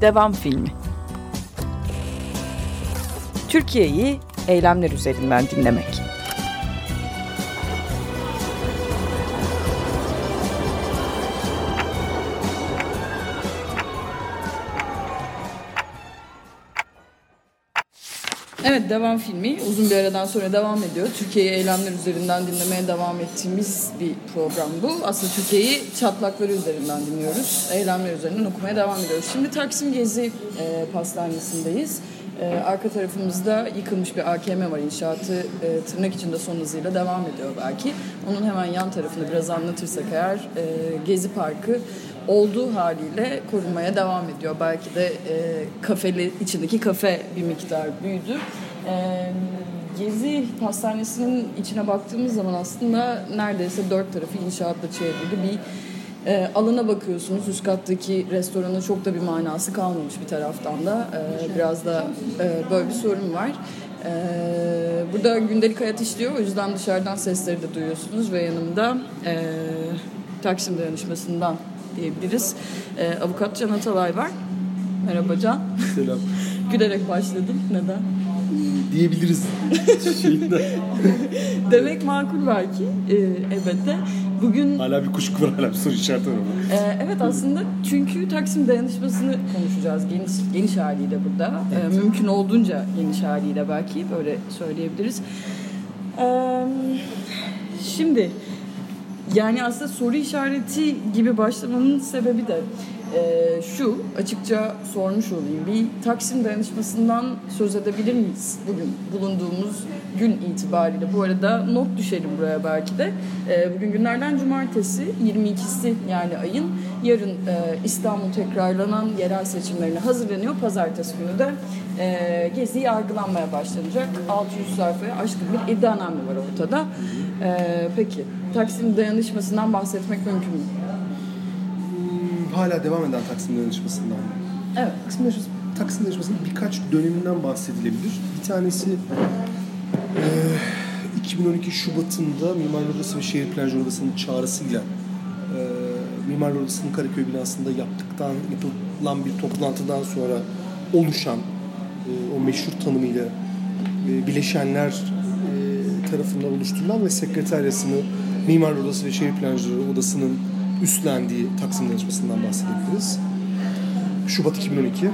Devam filmi. Türkiye'yi eylemler üzerinden dinlemek. Evet devam filmi uzun bir aradan sonra devam ediyor. Türkiye'yi eylemler üzerinden dinlemeye devam ettiğimiz bir program bu. Aslında Türkiye'yi çatlakları üzerinden dinliyoruz. Eylemler üzerinden okumaya devam ediyoruz. Şimdi Taksim Gezi e, Pastanesi'ndeyiz. E, arka tarafımızda yıkılmış bir AKM var. İnşaatı e, tırnak içinde son hızıyla devam ediyor belki. Onun hemen yan tarafında biraz anlatırsak eğer e, Gezi Parkı olduğu haliyle korunmaya devam ediyor. Belki de e, kafeli içindeki kafe bir miktar büyüdü. E, Gezi Pastanesi'nin içine baktığımız zaman aslında neredeyse dört tarafı inşaatla çevrili bir e, alana bakıyorsunuz. Üst kattaki restoranın çok da bir manası kalmamış bir taraftan da. E, biraz da e, böyle bir sorun var. E, burada gündelik hayat işliyor. O yüzden dışarıdan sesleri de duyuyorsunuz ve yanımda e, Taksim Dayanışması'ndan diyebiliriz. E, avukat Can Atalay var. Merhaba Can. Selam. Gülerek başladım. Neden? Diyebiliriz. Demek makul belki. E, elbette. Bugün... Hala bir kuşku var, hala bir soru işareti var ama. E, evet aslında çünkü Taksim Dayanışması'nı konuşacağız geniş, geniş haliyle burada. E, evet. E, mümkün olduğunca geniş haliyle belki böyle söyleyebiliriz. E, şimdi yani aslında soru işareti gibi başlamanın sebebi de e, şu açıkça sormuş olayım. Bir Taksim dayanışmasından söz edebilir miyiz bugün bulunduğumuz gün itibariyle? Bu arada not düşelim buraya belki de. E, bugün günlerden cumartesi 22'si yani ayın yarın e, İstanbul tekrarlanan yerel seçimlerine hazırlanıyor. Pazartesi günü de e, Gezi yargılanmaya başlanacak. 600 sayfaya aşkın bir iddianame var ortada. E, peki Taksim dayanışmasından bahsetmek mümkün mü? Hala devam eden Taksim Dayanışması'ndan. Evet. Taksim, Dayanışması, Taksim Dayanışması'nın birkaç döneminden bahsedilebilir. Bir tanesi e, 2012 Şubat'ında Mimar Odası ve Şehir Plancı Odası'nın çağrısıyla e, Mimar Odası'nın Karaköy binasında yaptıktan yapılan bir toplantıdan sonra oluşan e, o meşhur tanımıyla e, bileşenler e, tarafından oluşturulan ve sekreteryasını Mimar Odası ve Şehir Plancıları Odası'nın üstlendiği Taksim Danışması'ndan bahsedebiliriz. Şubat 2012. Ee,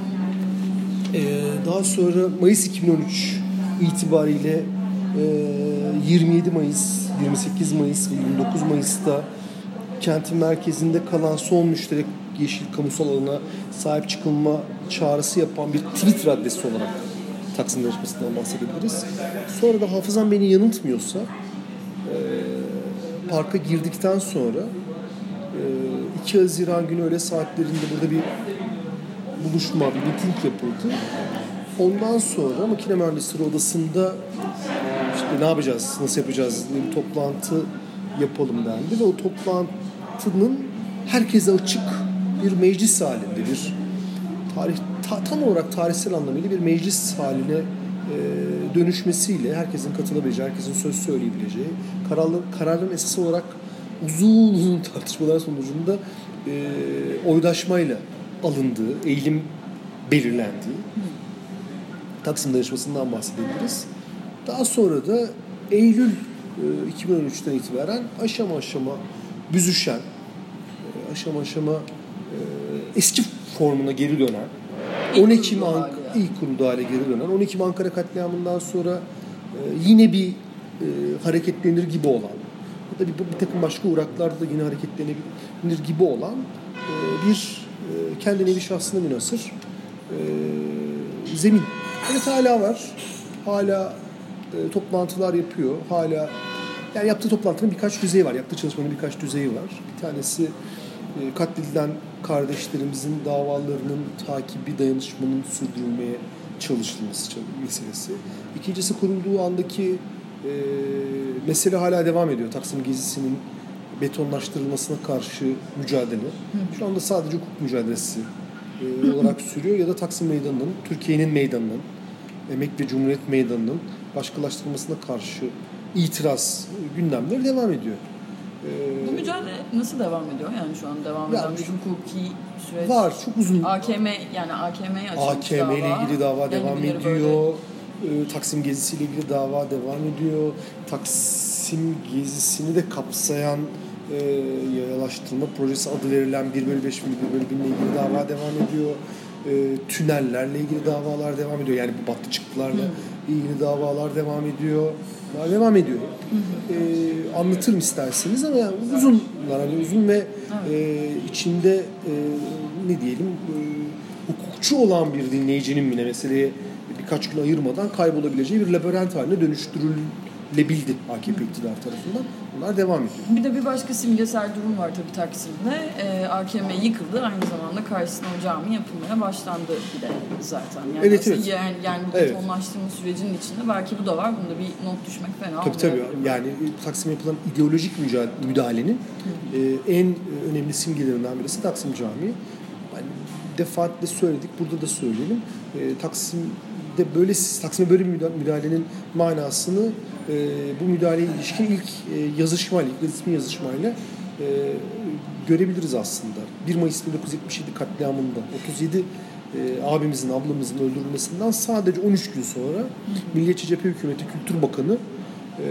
daha sonra Mayıs 2013 itibariyle e, 27 Mayıs, 28 Mayıs ve 29 Mayıs'ta kentin merkezinde kalan son müşterek yeşil kamusal alana sahip çıkılma çağrısı yapan bir tweet adresi olarak Taksim Danışması'ndan bahsedebiliriz. Sonra da hafızam beni yanıltmıyorsa e, parka girdikten sonra 2 Haziran günü öğle saatlerinde burada bir buluşma, bir miting yapıldı. Ondan sonra makine mühendisleri odasında işte ne yapacağız, nasıl yapacağız diye bir toplantı yapalım dendi ve o toplantının herkese açık bir meclis halinde bir tarih ta, tam olarak tarihsel anlamıyla bir meclis haline e, dönüşmesiyle herkesin katılabileceği, herkesin söz söyleyebileceği, kararlar, kararların esas olarak uzun uzun tartışmalar sonucunda e, oydaşmayla alındığı, eğilim belirlendiği Taksim Dayanışması'ndan bahsedebiliriz. Daha sonra da Eylül e, 2013'ten itibaren aşama aşama büzüşen, e, aşama aşama e, eski formuna geri dönen, 10 Ekim Ank ilk kurulduğu hale geri dönen, 12 Ekim Ankara katliamından sonra e, yine bir e, hareketlenir gibi olan, ya da bir, bir takım başka uğraklarda da yine hareketlenebilir gibi olan e, bir e, kendi nevi şahsına münasır e, zemin. Evet hala var. Hala e, toplantılar yapıyor. Hala yani yaptığı toplantının birkaç düzeyi var. Yaptığı çalışmanın birkaç düzeyi var. Bir tanesi e, katledilen kardeşlerimizin davalarının takibi, dayanışmanın sürdürülmeye çalışılması meselesi. İkincisi kurulduğu andaki e, mesele hala devam ediyor. Taksim Gezisi'nin betonlaştırılmasına karşı mücadele. Şu anda sadece hukuk mücadelesi e, olarak sürüyor ya da Taksim Meydanı'nın, Türkiye'nin meydanının, Emek ve Cumhuriyet Meydanı'nın başkalaştırılmasına karşı itiraz gündemleri devam ediyor. E, Bu mücadele nasıl devam ediyor? Yani şu an devam eden bir şu- hukuki süreç. var çok uzun AKM yani AKM'ye açılmış AKM ile ilgili dava Yani devam ediyor. Ee, Taksim gezisiyle ilgili dava devam ediyor. Taksim gezisini de kapsayan e, yayalaştırma projesi adı verilen 1 bölü 5 bölü 1 bölü 1 ile ilgili dava devam ediyor. E, tünellerle ilgili davalar devam ediyor. Yani bu battı çıktılarla ilgili davalar devam ediyor. Daha devam ediyor. E, anlatırım isterseniz ama yani uzun, yani uzun ve e, içinde e, ne diyelim e, hukukçu olan bir dinleyicinin bile meseleye birkaç gün ayırmadan kaybolabileceği bir labirent haline dönüştürülebildi AKP iktidar tarafından. Bunlar devam ediyor. Bir de bir başka simgesel durum var tabii Taksim'de. Ee, AKM yıkıldı. Aynı zamanda karşısına o cami yapılmaya başlandı bile zaten. Yani Evet, evet. Yani, yani bu Evet. betonlaştırma sürecinin içinde belki bu da var. Bunda bir not düşmek fena Tabii tabii. Yani Taksim'e yapılan ideolojik müdahalenin e, en önemli simgelerinden birisi Taksim Camii. Yani defaatle söyledik, burada da söyleyelim. E, Taksim'de böyle Taksim'e böyle bir müda- müdahalenin manasını e, bu müdahaleye ilişkin ilk e, yazışmayla, ilk resmi yazışmayla e, görebiliriz aslında. 1 Mayıs 1977 katliamında 37 e, abimizin, ablamızın öldürülmesinden sadece 13 gün sonra Milliyetçi Cephe Hükümeti Kültür Bakanı e,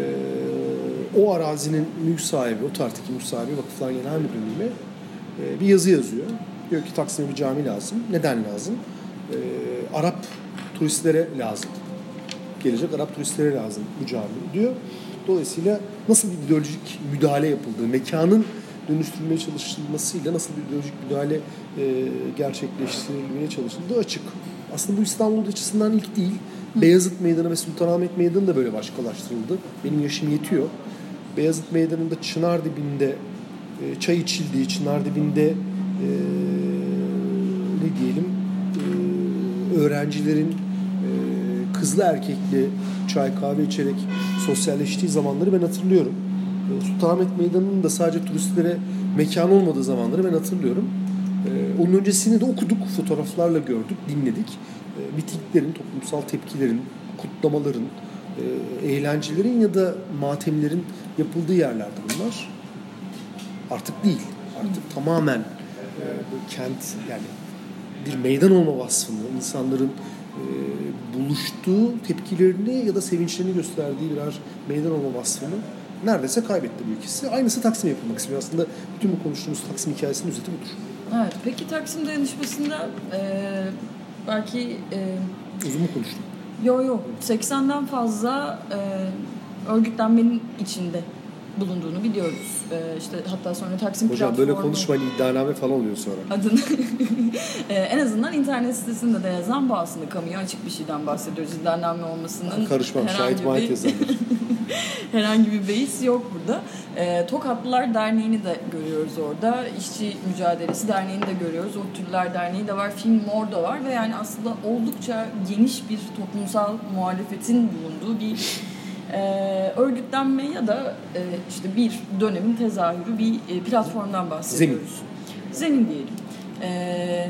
o arazinin mülk sahibi, o tarihteki mülk sahibi Vakıflar Genel Müdürlüğü'ne e, bir yazı yazıyor. Diyor ki Taksim'e bir cami lazım. Neden lazım? E, Arap turistlere lazım. Gelecek Arap turistlere lazım bu cami diyor. Dolayısıyla nasıl bir ideolojik müdahale yapıldığı, mekanın dönüştürülmeye çalışılmasıyla nasıl bir ideolojik müdahale e, gerçekleştirilmeye çalışıldığı açık. Aslında bu İstanbul açısından ilk değil. Beyazıt Meydanı ve Sultanahmet Meydanı da böyle başkalaştırıldı. Benim yaşım yetiyor. Beyazıt Meydanı'nda çınar dibinde e, çay içildiği, çınar dibinde e, ne diyelim e, öğrencilerin kızlı erkekli çay kahve içerek sosyalleştiği zamanları ben hatırlıyorum. E, Sultanahmet Meydanı'nın da sadece turistlere mekan olmadığı zamanları ben hatırlıyorum. E, onun öncesini de okuduk, fotoğraflarla gördük, dinledik. E, mitinglerin, toplumsal tepkilerin, kutlamaların, e, eğlencelerin ya da matemlerin yapıldığı yerlerdi bunlar. Artık değil. Artık tamamen e, kent yani bir meydan olma vasfını, insanların buluştuğu tepkilerini ya da sevinçlerini gösterdiği birer meydan olma vasfını neredeyse kaybetti bu ikisi. Aynısı Taksim'e yapılmak istiyor. Aslında bütün bu konuştuğumuz Taksim hikayesinin özeti budur. Evet. Peki Taksim dayanışmasında e, belki e, Uzun mu konuştum? Yo yo 80'den fazla e, örgütlenmenin içinde bulunduğunu biliyoruz. E, işte hatta sonra Taksim Hocam böyle platformu konuşmayın iddianame falan oluyor sonra. adını e, en azından internet sitesinde de yazan bu aslında kamuya açık bir şeyden bahsediyoruz. İddianame olmasının Karışmam. herhangi Şahit mahit yazarlar. herhangi bir beis yok burada. E, Tokatlılar Derneği'ni de görüyoruz orada. İşçi Mücadelesi Derneği'ni de görüyoruz. O Türler Derneği de var. Film Mor da var ve yani aslında oldukça geniş bir toplumsal muhalefetin bulunduğu bir e, örgütlenme ya da e, işte bir dönemin tezahürü bir e, platformdan bahsediyoruz. Zemin diyelim. E,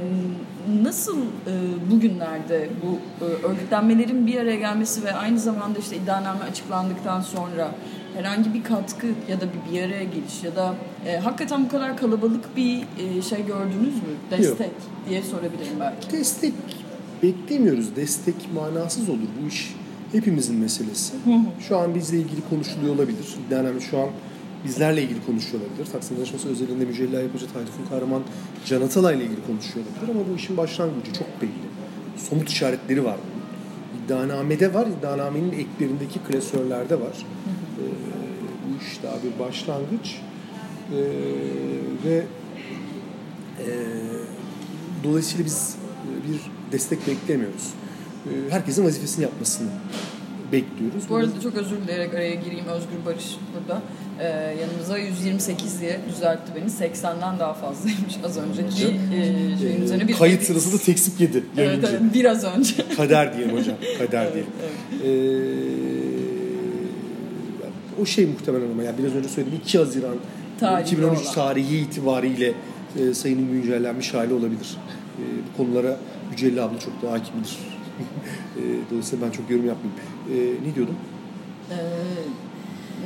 nasıl e, bugünlerde bu e, örgütlenmelerin bir araya gelmesi ve aynı zamanda işte iddianame açıklandıktan sonra herhangi bir katkı ya da bir bir araya geliş ya da e, hakikaten bu kadar kalabalık bir e, şey gördünüz mü? Destek diye sorabilirim belki. Destek beklemiyoruz. Destek manasız olur. Bu iş hepimizin meselesi. Şu an bizle ilgili konuşuluyor olabilir. İddianame şu an bizlerle ilgili konuşuyor olabilir. Taksim Dayanışması özelinde Mücella Yapıcı Tayfun Kahraman Can Atalay ile ilgili konuşuyor olabilir ama bu işin başlangıcı çok belli. Somut işaretleri var. İddianamede var, iddianamenin eklerindeki klasörlerde var. Ee, bu iş daha bir başlangıç. Ee, ve e, dolayısıyla biz bir destek beklemiyoruz. E, herkesin vazifesini yapmasını bekliyoruz. Bu arada çok özür dileyerek araya gireyim. Özgür Barış burada. Ee, yanımıza 128 diye düzeltti beni. 80'den daha fazlaymış az önceki e, şeyin üzerine bir... Kayıt sırasında teksip yedi Evet, evet, biraz önce. Kader diyelim hocam. Kader diyelim. Ee, o şey muhtemelen ama yani biraz önce söylediğim 2 Haziran Tarihi 2013 olan. tarihi itibariyle e, sayının güncellenmiş hali olabilir. E, bu konulara Mücella abla çok daha hakimdir. e, dolayısıyla ben çok yorum yapmayayım. E, ne diyordum? Ee,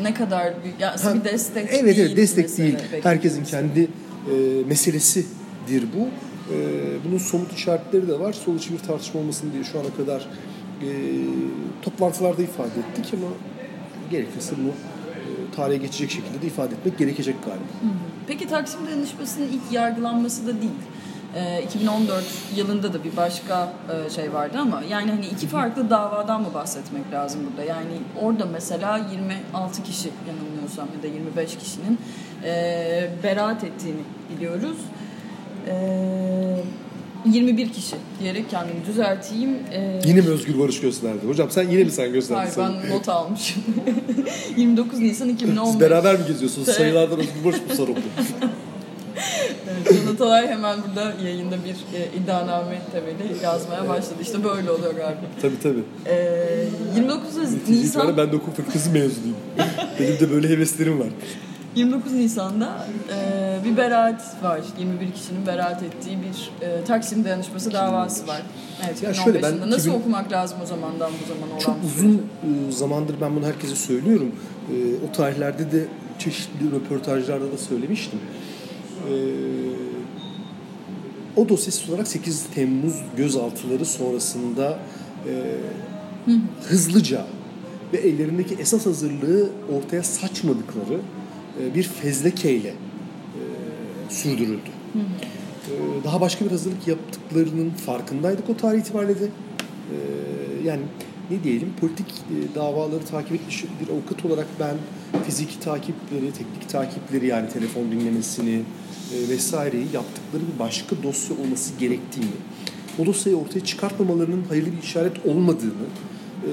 ne kadar büyük, ya aslında Ha, bir destek Evet değil evet destek mesele değil. belki. Herkesin kendi e, meselesidir bu. E, bunun somut işaretleri de var. Sol içi bir tartışma olmasın diye şu ana kadar e, toplantılarda ifade ettik ama gerekirse bunu e, tarihe geçecek şekilde de ifade etmek gerekecek galiba. Peki Taksim Dayanışması'nın ilk yargılanması da değil. Ee, 2014 yılında da bir başka e, şey vardı ama yani hani iki farklı davadan mı bahsetmek lazım burada? Yani orada mesela 26 kişi yanılmıyorsam ya da 25 kişinin e, beraat ettiğini biliyoruz. E, 21 kişi diyerek kendimi düzelteyim. E, Yine mi Özgür Barış gösterdi? Hocam sen yine mi sen gösterdin? Hayır ben not almışım. 29 Nisan 2015. Siz beraber mi geziyorsunuz? Sayılardan Özgür Barış mı sorumlu? Atalay hemen burada yayında bir e, iddianame temeli yazmaya başladı. İşte böyle oluyor galiba. tabii tabii. E, 29 Netice Nisan ben de hukuk fakültesi mezunuyum. Benim de böyle heveslerim var. 29 Nisan'da e, bir beraat var. 21 kişinin beraat ettiği bir e, Taksim Dayanışması davası var. Evet, Ya 2015 şöyle, ben. Nasıl 2000 okumak lazım o zamandan bu zamana olan? Çok uzun e, zamandır ben bunu herkese söylüyorum. E, O tarihlerde de çeşitli röportajlarda da söylemiştim. E, O dosyası olarak 8 Temmuz gözaltıları sonrasında e, hızlıca ve ellerindeki esas hazırlığı ortaya saçmadıkları e, bir fezlekeyle e, sürdürüldü. E, Daha başka bir hazırlık yaptıklarının farkındaydık o tarih itibariyle de. E, Yani ne diyelim politik e, davaları takip etmiş bir avukat olarak ben fiziki takipleri, teknik takipleri yani telefon dinlemesini e, vesaireyi yaptıkları bir başka dosya olması gerektiğini, o dosyayı ortaya çıkartmamalarının hayırlı bir işaret olmadığını e,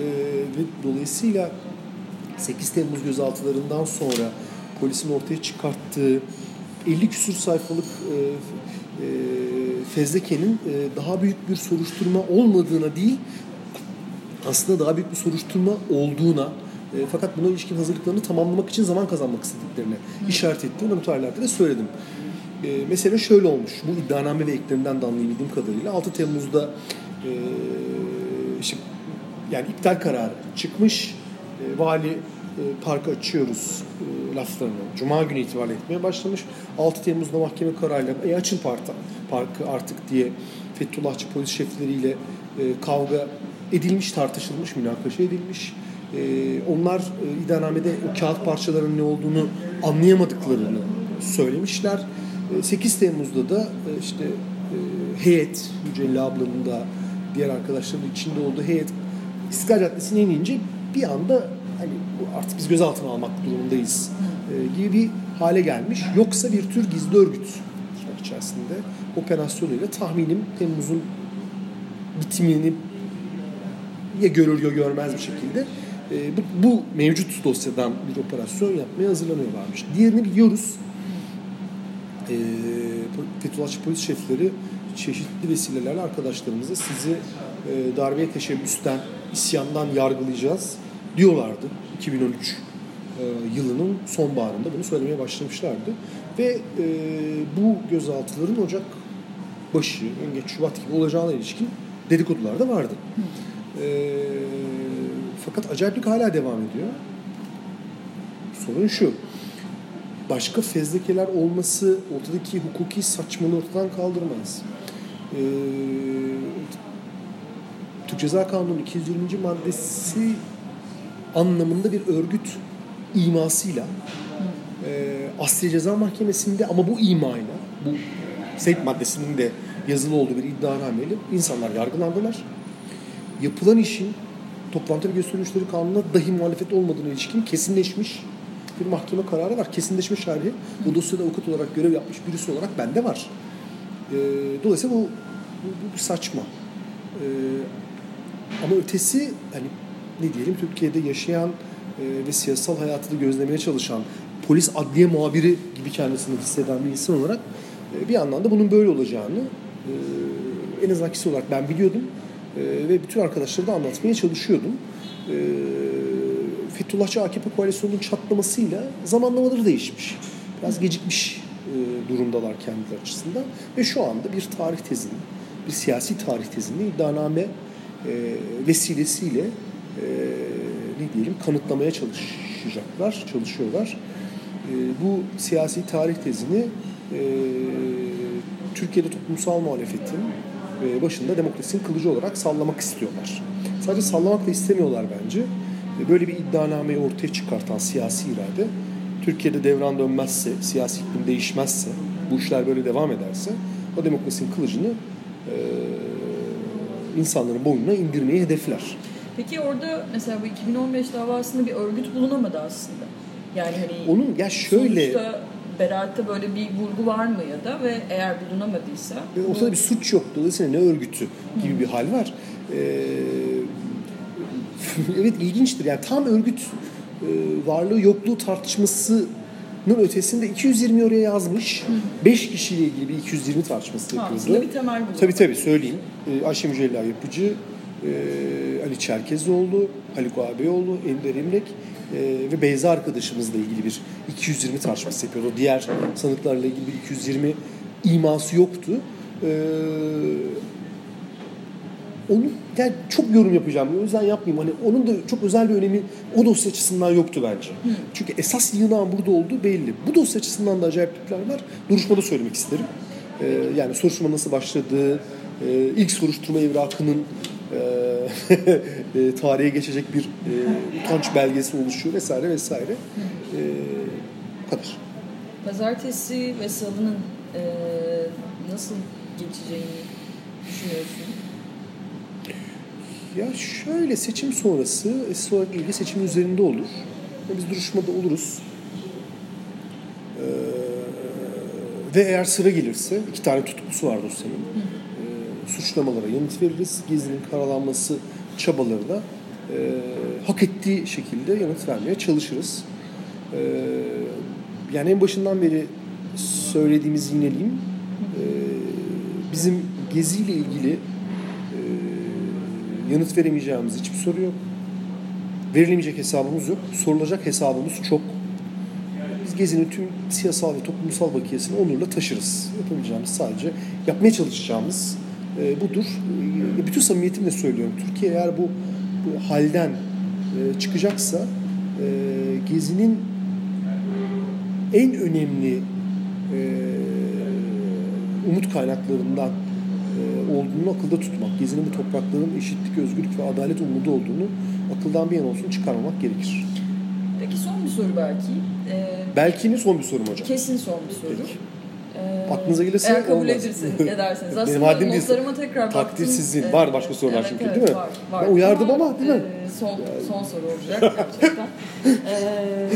ve dolayısıyla 8 Temmuz gözaltılarından sonra polisin ortaya çıkarttığı 50 küsur sayfalık e, e, fezlekenin e, daha büyük bir soruşturma olmadığına değil aslında daha büyük bir soruşturma olduğuna e, fakat buna ilişkin hazırlıklarını tamamlamak için zaman kazanmak istediklerine işaret ettiğini bu tarihlerde de söyledim. E, mesele şöyle olmuş. Bu iddianame ve eklerinden de anlayabildiğim kadarıyla 6 Temmuz'da e, işte, yani iptal kararı çıkmış. E, vali e, parkı açıyoruz e, laflarını Cuma günü itibariyle etmeye başlamış. 6 Temmuz'da mahkeme kararıyla e, açın parkta, parkı artık diye Fethullahçı polis şefleriyle e, kavga edilmiş, tartışılmış, münakaşa edilmiş. E, onlar e, iddianamede o kağıt parçalarının ne olduğunu anlayamadıklarını söylemişler. E, 8 Temmuz'da da e, işte e, heyet, Yücelli ablanın da diğer arkadaşların içinde olduğu heyet İstiklal Caddesi'ne inince bir anda hani artık biz gözaltına almak durumundayız e, gibi bir hale gelmiş. Yoksa bir tür gizli örgüt içerisinde operasyonuyla tahminim Temmuz'un bitimini ya görür ya görmez bir şekilde e, bu, bu mevcut dosyadan bir operasyon yapmaya hazırlanıyorlarmış. Diğerini biliyoruz. E, Fethullahçı polis şefleri çeşitli vesilelerle arkadaşlarımıza sizi e, darbeye teşebbüsten, isyandan yargılayacağız diyorlardı. 2013 e, yılının sonbaharında bunu söylemeye başlamışlardı. Ve e, bu gözaltıların Ocak başı, en geç Şubat gibi olacağına ilişkin dedikodular da vardı. E, fakat acayiplik hala devam ediyor. Sorun şu. Başka fezlekeler olması ortadaki hukuki saçmalığı ortadan kaldırmaz. Ee, Türk Ceza Kanunu 220. maddesi anlamında bir örgüt imasıyla e, Asliye Ceza Mahkemesi'nde ama bu imayla bu sevk maddesinin de yazılı olduğu bir iddianameyle insanlar yargılandılar. Yapılan işin toplantı ve gösterişleri kanununa dahi muhalefet olmadığına ilişkin kesinleşmiş bir mahkeme kararı var. Kesinleşme şerhi bu dosyada avukat olarak görev yapmış birisi olarak bende var. E, dolayısıyla bu, bu, bu saçma. E, ama ötesi hani ne diyelim Türkiye'de yaşayan e, ve siyasal hayatı da gözlemeye çalışan polis adliye muhabiri gibi kendisini hisseden bir insan olarak e, bir anlamda bunun böyle olacağını e, en azından kişi olarak ben biliyordum e, ve bütün arkadaşlara da anlatmaya çalışıyordum. E, Fethullahçı AKP koalisyonunun çatlamasıyla zamanlamaları değişmiş. Biraz gecikmiş e, durumdalar kendileri açısından ve şu anda bir tarih tezini, bir siyasi tarih tezini iddianame e, vesilesiyle e, ne diyelim kanıtlamaya çalışacaklar, çalışıyorlar. E, bu siyasi tarih tezini e, Türkiye'de toplumsal muhalefetin e, başında demokrasinin kılıcı olarak sallamak istiyorlar. Sadece sallamak da istemiyorlar bence. E, böyle bir iddianameyi ortaya çıkartan siyasi irade Türkiye'de devran dönmezse, siyasi iklim değişmezse, bu işler böyle devam ederse o demokrasinin kılıcını e, insanların boynuna indirmeyi hedefler. Peki orada mesela bu 2015 davasında bir örgüt bulunamadı aslında. Yani hani onun ya şöyle sonuçta beraatte böyle bir vurgu var mı ya da ve eğer bulunamadıysa ortada bu... bir suç yok dolayısıyla ne örgütü gibi bir hal var. Ee, evet ilginçtir yani tam örgüt e, varlığı yokluğu tartışmasının ötesinde 220 oraya yazmış. 5 kişiyle ilgili bir 220 tartışması ha, yapıyordu. bir temel bu. Tabii tabii söyleyeyim. Ee, Ayşe Mücella Yapıcı, e, Ali Çerkezoğlu, Haluk Ağabeyoğlu, Ender İmrek e, ve Beyza arkadaşımızla ilgili bir 220 tartışması yapıyordu. Diğer sanıklarla ilgili bir 220 iması yoktu. E, onu yani çok yorum yapacağım. O yüzden yapmayayım. Hani onun da çok özel bir önemi o dosya açısından yoktu bence. Hı. Çünkü esas yığınağın burada olduğu belli. Bu dosya açısından da acayiplikler var. Duruşmada söylemek isterim. Ee, yani soruşturma nasıl başladı, e, ilk soruşturma evrakının e, e, tarihe geçecek bir e, utanç belgesi oluşuyor vesaire vesaire. E, bu kadar. Pazartesi ve salının e, nasıl geçeceğini düşünüyorsun? Ya şöyle seçim sonrası esas olarak ilgi seçim üzerinde olur. Biz duruşmada oluruz. Ee, ve eğer sıra gelirse iki tane tutkusu var dosyanın. Ee, suçlamalara yanıt veririz. Gezi'nin karalanması çabaları da e, hak ettiği şekilde yanıt vermeye çalışırız. Ee, yani en başından beri söylediğimiz yineleyim. Ee, bizim Gezi ile ilgili yanıt veremeyeceğimiz hiçbir soru yok. Verilemeyecek hesabımız yok. Sorulacak hesabımız çok. Biz Gezi'nin tüm siyasal ve toplumsal bakiyesini onurla taşırız. Yapabileceğimiz sadece yapmaya çalışacağımız e, budur. E, bütün samimiyetimle söylüyorum. Türkiye eğer bu, bu halden e, çıkacaksa e, Gezi'nin en önemli e, umut kaynaklarından olduğunu akılda tutmak, Gezi'nin bu toprakların eşitlik, özgürlük ve adalet umudu olduğunu akıldan bir yana olsun çıkarmamak gerekir. Peki son bir soru belki. Ee, belki mi son bir sorum hocam? Kesin son bir soru. Peki. Ee, Aklınıza gelirse Eğer kabul edersiniz, ederseniz. Aslında Benim haddim notlarıma tekrar baktım. Takdir sizin. Ee, var başka sorular evet, çünkü evet, değil mi? Var, var. Ben uyardım ama, değil mi? E, son, yani. son soru olacak gerçekten. ee,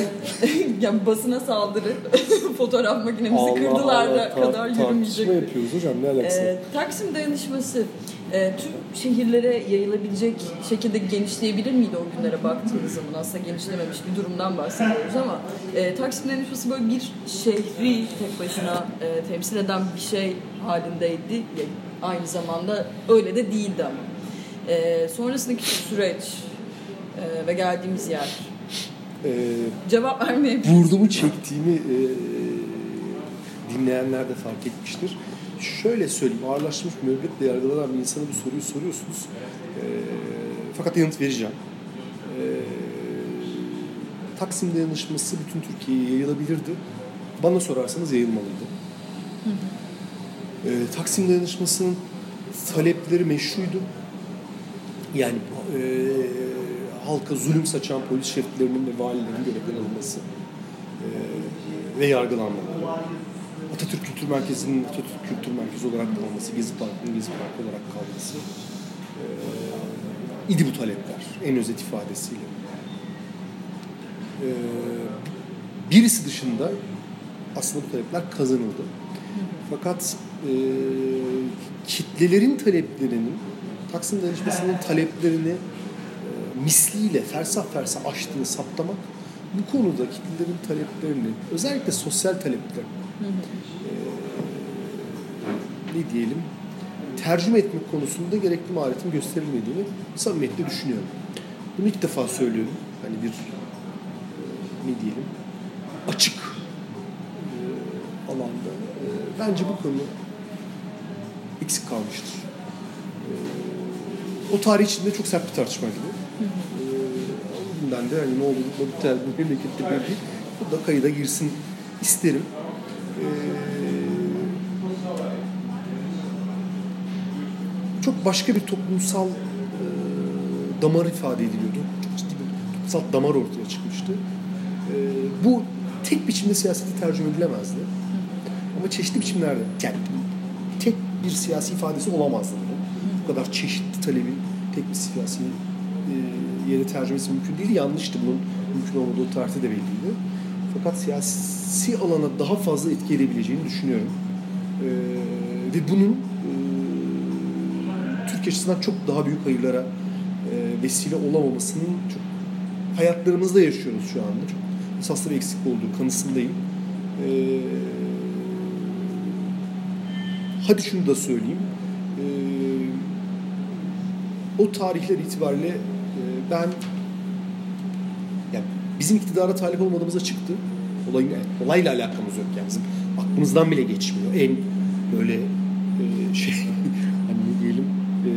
yani basına saldırı, fotoğraf makinemizi Allah kırdılar Allah, kadar yürümeyecek. Tartışma yapıyoruz hocam ne alakası? Ee, Taksim dayanışması e, tüm şehirlere yayılabilecek şekilde genişleyebilir miydi o günlere baktığınız zaman? Aslında genişlememiş bir durumdan bahsediyoruz ama e, Taksim Dayanışması böyle bir şehri tek başına e, temsil eden bir şey halindeydi. Aynı zamanda öyle de değildi ama. E, sonrasındaki süreç e, ve geldiğimiz yer ee, cevap vermeye Vurdumu çektiğimi e, dinleyenler de fark etmiştir şöyle söyleyeyim, ağırlaşmış müebbetle yargılanan bir insana bu soruyu soruyorsunuz. E, fakat yanıt vereceğim. E, Taksim dayanışması bütün Türkiye'ye yayılabilirdi. Bana sorarsanız yayılmalıydı. Hı hı. E, Taksim dayanışmasının talepleri meşruydu. Yani e, halka zulüm saçan polis şeflerinin ve valilerin görevden alınması e, ve yargılanmaları Atatürk Kültür Merkezi'nin Atatürk Kültür Merkezi olarak kalması, Gezi Parkı'nın Gezi Parkı olarak kalması idi bu talepler en özet ifadesiyle. Birisi dışında aslında bu talepler kazanıldı. Fakat e, kitlelerin taleplerinin, Taksim Danışması'nın taleplerini e, misliyle fersah fersah aştığını saptamak bu konuda kitlelerin taleplerini, özellikle sosyal talepler, ee, ne diyelim tercüme etmek konusunda gerekli maharetin gösterilmediğini samimiyetle düşünüyorum. Bunu ilk defa söylüyorum. Hani bir ne diyelim açık e, alanda. E, bence bu konu eksik kalmıştır. E, o tarih içinde çok sert bir tartışma gibi. E, ben de hani ne olur ne biter bu memlekette belli. Bu da kayıda girsin isterim. Ee, çok başka bir toplumsal e, damar ifade ediliyordu. Çok ciddi bir toplumsal damar ortaya çıkmıştı. E, bu tek biçimde siyaseti tercüme edilemezdi. Ama çeşitli biçimlerde, yani tek bir siyasi ifadesi olamazdı. Bu kadar çeşitli talebin tek bir siyasi e, yere tercümesi mümkün değil. Yanlıştı bunun mümkün olmadığı tarihte de belliydi. Fakat siyasi alana daha fazla etki edebileceğini düşünüyorum. E, ve bunun e, Türkiye açısından çok daha büyük hayırlara e, vesile olamamasının çok hayatlarımızda yaşıyoruz şu anda. Çok esaslı bir eksik olduğu kanısındayım. E, hadi şunu da söyleyeyim. E, o tarihler itibariyle e, ben bizim iktidara talip olmadığımıza çıktı. Olayın, olayla alakamız yok yani bizim aklımızdan bile geçmiyor. En böyle e, şey hani diyelim e,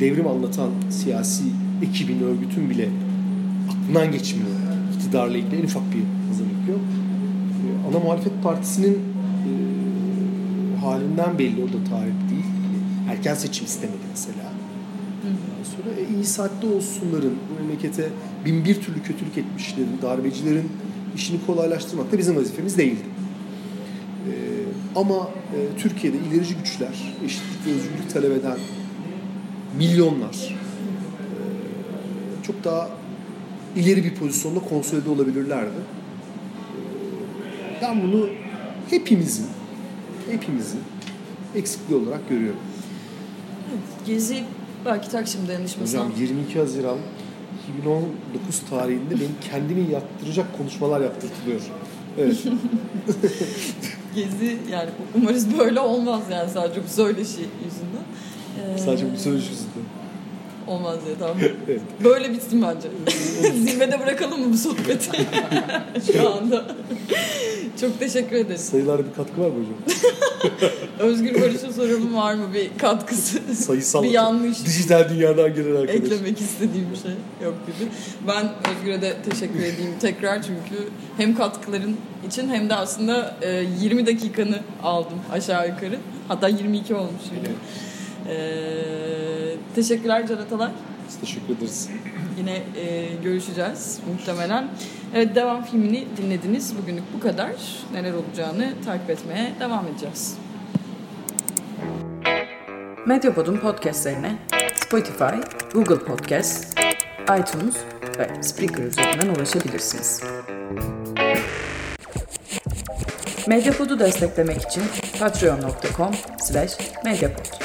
devrim anlatan siyasi ekibin, örgütün bile aklından geçmiyor. İktidarla ilgili en ufak bir hazırlık yok. E, ana muhalefet partisinin e, halinden belli o da tarih değil. Erken seçim istemedi mesela. E, iyi saatte olsunların bu memlekete bin bir türlü kötülük etmişlerin, darbecilerin işini kolaylaştırmak da bizim vazifemiz değildi. Ee, ama e, Türkiye'de ilerici güçler, eşitlik ve özgürlük talep eden milyonlar e, çok daha ileri bir pozisyonda konsolide olabilirlerdi. E, ben bunu hepimizin hepimizin eksikliği olarak görüyorum. Gezi belki Taksim dayanışmasına... Hocam 22 Haziran 2019 tarihinde benim kendimi yattıracak konuşmalar yaptırtılıyor. Evet. Gezi yani umarız böyle olmaz yani sadece bu söyleşi yüzünden. Ee, sadece bu söyleşi yüzünden. Olmaz diye tamam. evet. Böyle bitsin bence. Zirvede bırakalım mı bu sohbeti? Şu anda. Çok teşekkür ederiz. Sayılarda bir katkı var mı hocam? Özgür Barış'a soralım var mı bir katkısı? Sayısal. bir yanlış. Dijital dünyadan gelen arkadaş. Eklemek istediğim bir şey yok gibi. Ben Özgür'e de teşekkür edeyim tekrar çünkü hem katkıların için hem de aslında 20 dakikanı aldım aşağı yukarı. Hatta 22 olmuş. Evet. Ee, teşekkürler Can Atalay. Biz teşekkür ederiz. Yine e, görüşeceğiz muhtemelen. Evet devam filmini dinlediniz. Bugünlük bu kadar. Neler olacağını takip etmeye devam edeceğiz. Medyapod'un podcastlerine Spotify, Google Podcast, iTunes ve Spreaker üzerinden ulaşabilirsiniz. Medyapod'u desteklemek için patreon.com slash medyapod.